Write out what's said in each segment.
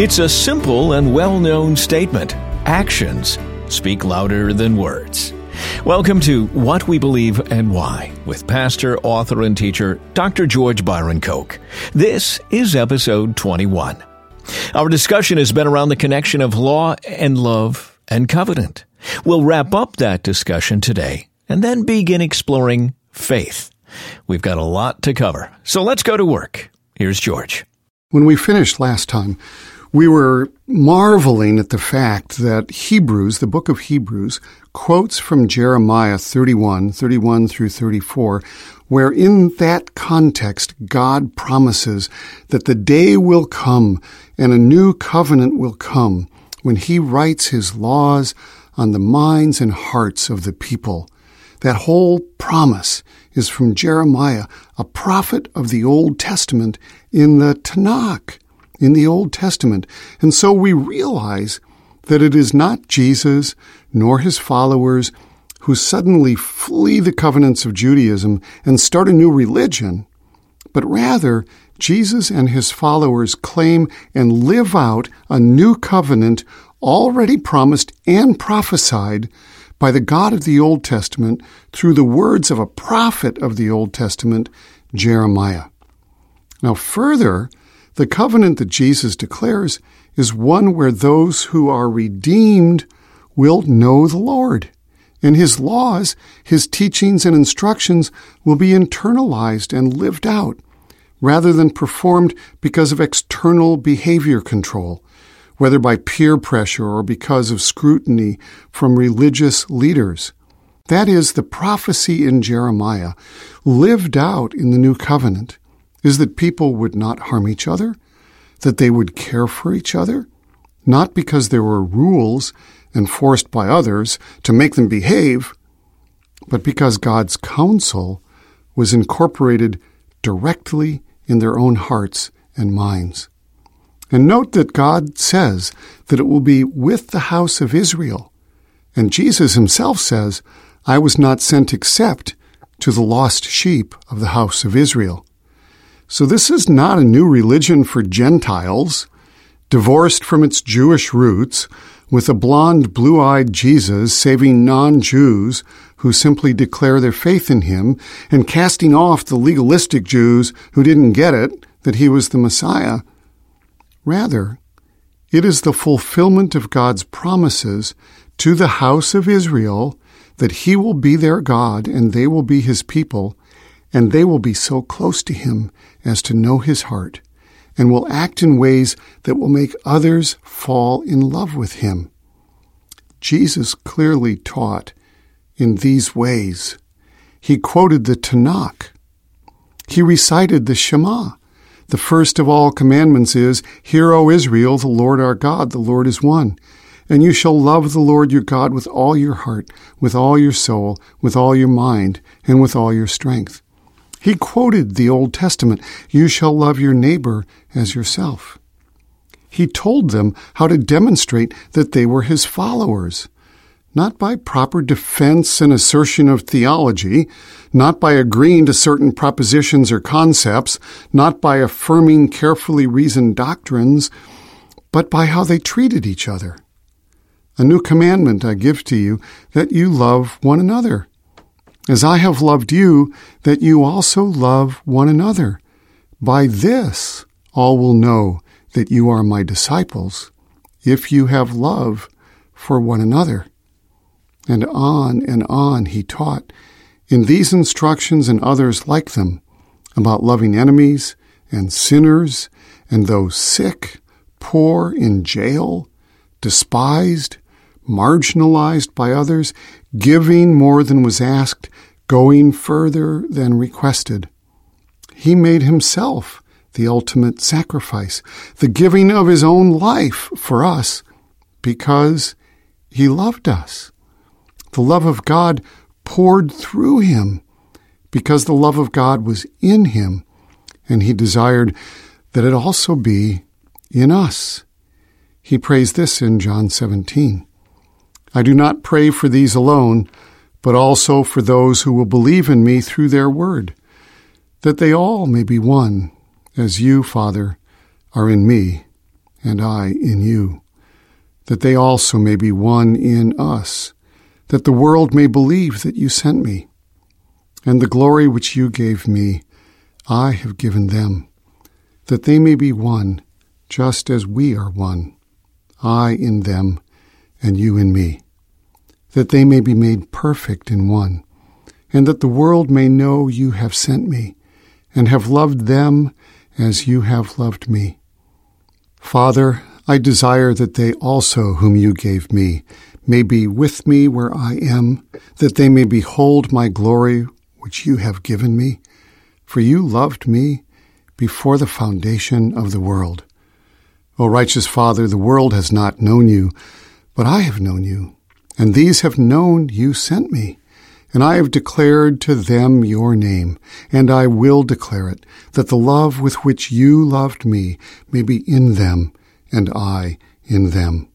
It's a simple and well known statement. Actions speak louder than words. Welcome to What We Believe and Why with pastor, author, and teacher Dr. George Byron Koch. This is episode 21. Our discussion has been around the connection of law and love and covenant. We'll wrap up that discussion today and then begin exploring faith. We've got a lot to cover, so let's go to work. Here's George. When we finished last time, we were marveling at the fact that Hebrews, the book of Hebrews, quotes from Jeremiah 31, 31 through 34, where in that context, God promises that the day will come and a new covenant will come when he writes his laws on the minds and hearts of the people. That whole promise is from Jeremiah, a prophet of the Old Testament in the Tanakh, in the Old Testament. And so we realize that it is not Jesus nor his followers who suddenly flee the covenants of Judaism and start a new religion, but rather Jesus and his followers claim and live out a new covenant already promised and prophesied by the God of the Old Testament through the words of a prophet of the Old Testament, Jeremiah. Now, further, the covenant that Jesus declares is one where those who are redeemed will know the Lord. And his laws, his teachings and instructions will be internalized and lived out, rather than performed because of external behavior control, whether by peer pressure or because of scrutiny from religious leaders. That is, the prophecy in Jeremiah, lived out in the new covenant, is that people would not harm each other, that they would care for each other, not because there were rules enforced by others to make them behave, but because God's counsel was incorporated directly in their own hearts and minds. And note that God says that it will be with the house of Israel. And Jesus himself says, I was not sent except to the lost sheep of the house of Israel. So this is not a new religion for Gentiles, divorced from its Jewish roots, with a blond, blue eyed Jesus saving non Jews who simply declare their faith in him and casting off the legalistic Jews who didn't get it that he was the Messiah. Rather, it is the fulfillment of God's promises to the house of Israel that he will be their God and they will be his people, and they will be so close to him as to know his heart and will act in ways that will make others fall in love with him. Jesus clearly taught in these ways. He quoted the Tanakh. He recited the Shema. The first of all commandments is, Hear, O Israel, the Lord our God, the Lord is one. And you shall love the Lord your God with all your heart, with all your soul, with all your mind, and with all your strength. He quoted the Old Testament, You shall love your neighbor as yourself. He told them how to demonstrate that they were his followers, not by proper defense and assertion of theology, not by agreeing to certain propositions or concepts, not by affirming carefully reasoned doctrines, but by how they treated each other. A new commandment I give to you, that you love one another as I have loved you, that you also love one another. By this all will know that you are my disciples, if you have love for one another. And on and on he taught in these instructions and others like them about loving enemies and sinners and those sick, poor, in jail, despised, marginalized by others, giving more than was asked, going further than requested. He made himself the ultimate sacrifice, the giving of his own life for us, because he loved us. The love of God poured through him, because the love of God was in him, and he desired that it also be in us. He prays this in John 17. I do not pray for these alone, but also for those who will believe in me through their word, that they all may be one, as you, Father, are in me, and I in you, that they also may be one in us, that the world may believe that you sent me. And the glory which you gave me, I have given them, that they may be one, just as we are one, I in them, and you in me, that they may be made perfect in one, and that the world may know you have sent me, and have loved them as you have loved me. Father, I desire that they also, whom you gave me, may be with me where I am, that they may behold my glory which you have given me. For you loved me before the foundation of the world. O righteous Father, the world has not known you, but I have known you, and these have known you sent me. And I have declared to them your name, and I will declare it, that the love with which you loved me may be in them, and I in them.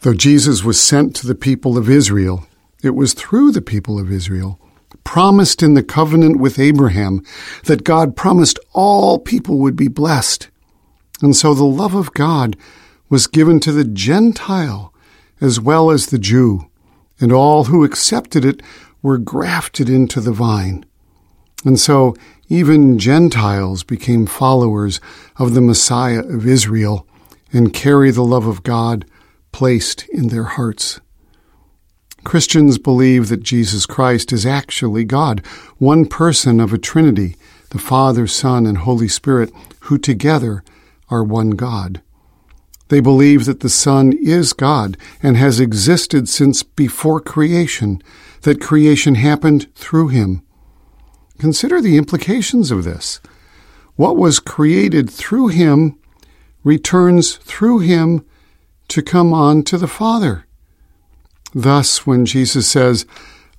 Though Jesus was sent to the people of Israel, it was through the people of Israel, promised in the covenant with Abraham, that God promised all people would be blessed. And so the love of God was given to the Gentile as well as the Jew and all who accepted it were grafted into the vine. And so even Gentiles became followers of the Messiah of Israel and carry the love of God placed in their hearts. Christians believe that Jesus Christ is actually God, one person of a Trinity, the Father, Son, and Holy Spirit, who together are one God. They believe that the Son is God and has existed since before creation, that creation happened through him. Consider the implications of this. What was created through him returns through him to come on to the Father. Thus, when Jesus says,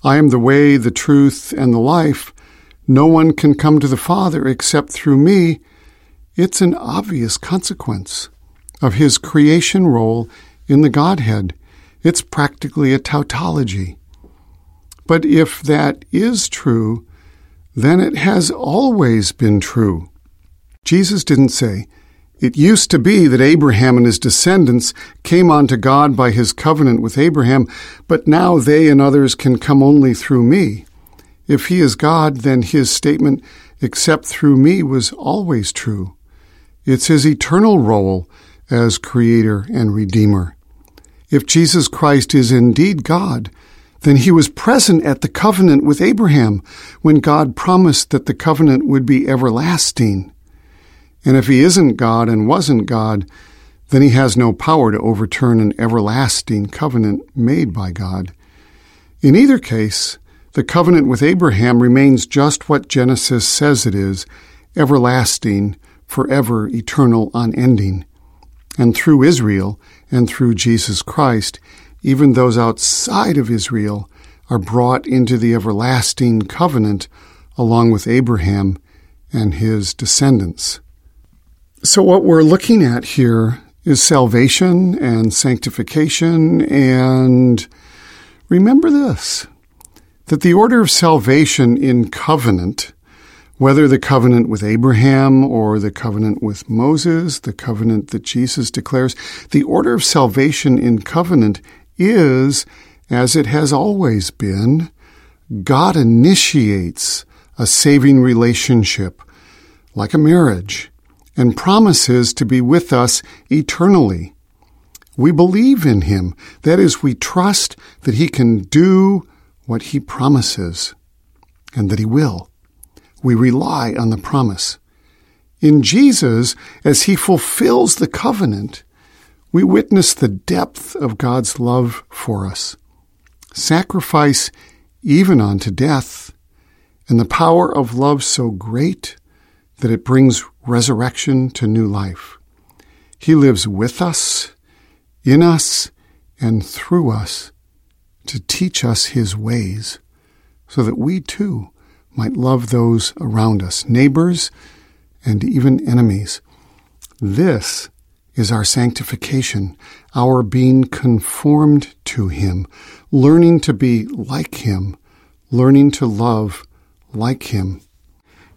I am the way, the truth, and the life, no one can come to the Father except through me, it's an obvious consequence of his creation role in the Godhead. It's practically a tautology. But if that is true, then it has always been true. Jesus didn't say, It used to be that Abraham and his descendants came unto God by his covenant with Abraham, but now they and others can come only through me. If he is God, then his statement, except through me, was always true. It's his eternal role as Creator and Redeemer. If Jesus Christ is indeed God, then he was present at the covenant with Abraham when God promised that the covenant would be everlasting. And if he isn't God and wasn't God, then he has no power to overturn an everlasting covenant made by God. In either case, the covenant with Abraham remains just what Genesis says it is everlasting, forever, eternal, unending and through Israel and through Jesus Christ, even those outside of Israel are brought into the everlasting covenant along with Abraham and his descendants. So, what we're looking at here is salvation and sanctification. And remember this that the order of salvation in covenant whether the covenant with Abraham or the covenant with Moses, the covenant that Jesus declares, the order of salvation in covenant is, as it has always been, God initiates a saving relationship, like a marriage, and promises to be with us eternally. We believe in Him. That is, we trust that He can do what He promises and that He will we rely on the promise. In Jesus, as he fulfills the covenant, we witness the depth of God's love for us. Sacrifice even unto death, and the power of love so great that it brings resurrection to new life. He lives with us, in us, and through us to teach us his ways so that we too might love those around us, neighbors and even enemies. This is our sanctification, our being conformed to Him, learning to be like Him, learning to love like Him.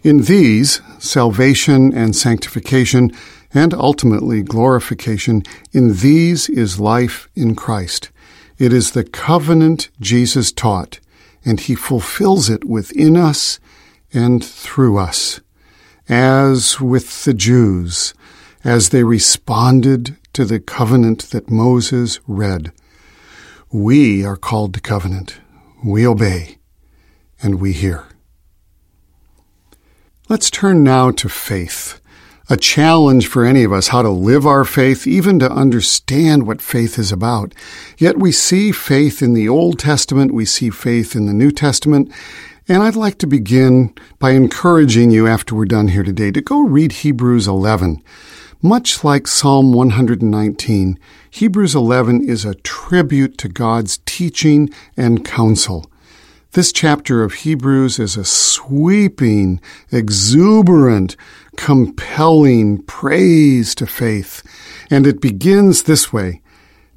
In these, salvation and sanctification, and ultimately glorification. In these is life in Christ. It is the covenant Jesus taught, and he fulfills it within us and through us. As with the Jews, as they responded to the covenant that Moses read, we are called to covenant. We obey and we hear. Let's turn now to faith. A challenge for any of us how to live our faith, even to understand what faith is about. Yet we see faith in the Old Testament, we see faith in the New Testament, and I'd like to begin by encouraging you after we're done here today to go read Hebrews 11. Much like Psalm 119, Hebrews 11 is a tribute to God's teaching and counsel. This chapter of Hebrews is a sweeping, exuberant, compelling praise to faith. And it begins this way.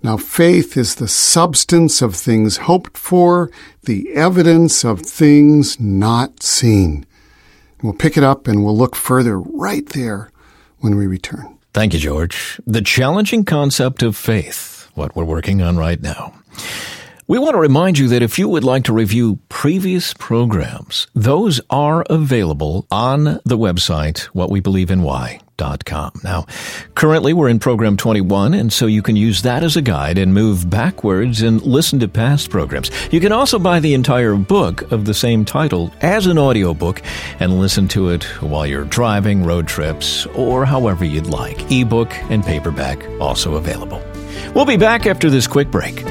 Now faith is the substance of things hoped for, the evidence of things not seen. We'll pick it up and we'll look further right there when we return. Thank you, George. The challenging concept of faith, what we're working on right now. We want to remind you that if you would like to review previous programs, those are available on the website, whatwebelieveandwhy.com. Now, currently we're in program 21, and so you can use that as a guide and move backwards and listen to past programs. You can also buy the entire book of the same title as an audiobook and listen to it while you're driving, road trips, or however you'd like. Ebook and paperback also available. We'll be back after this quick break.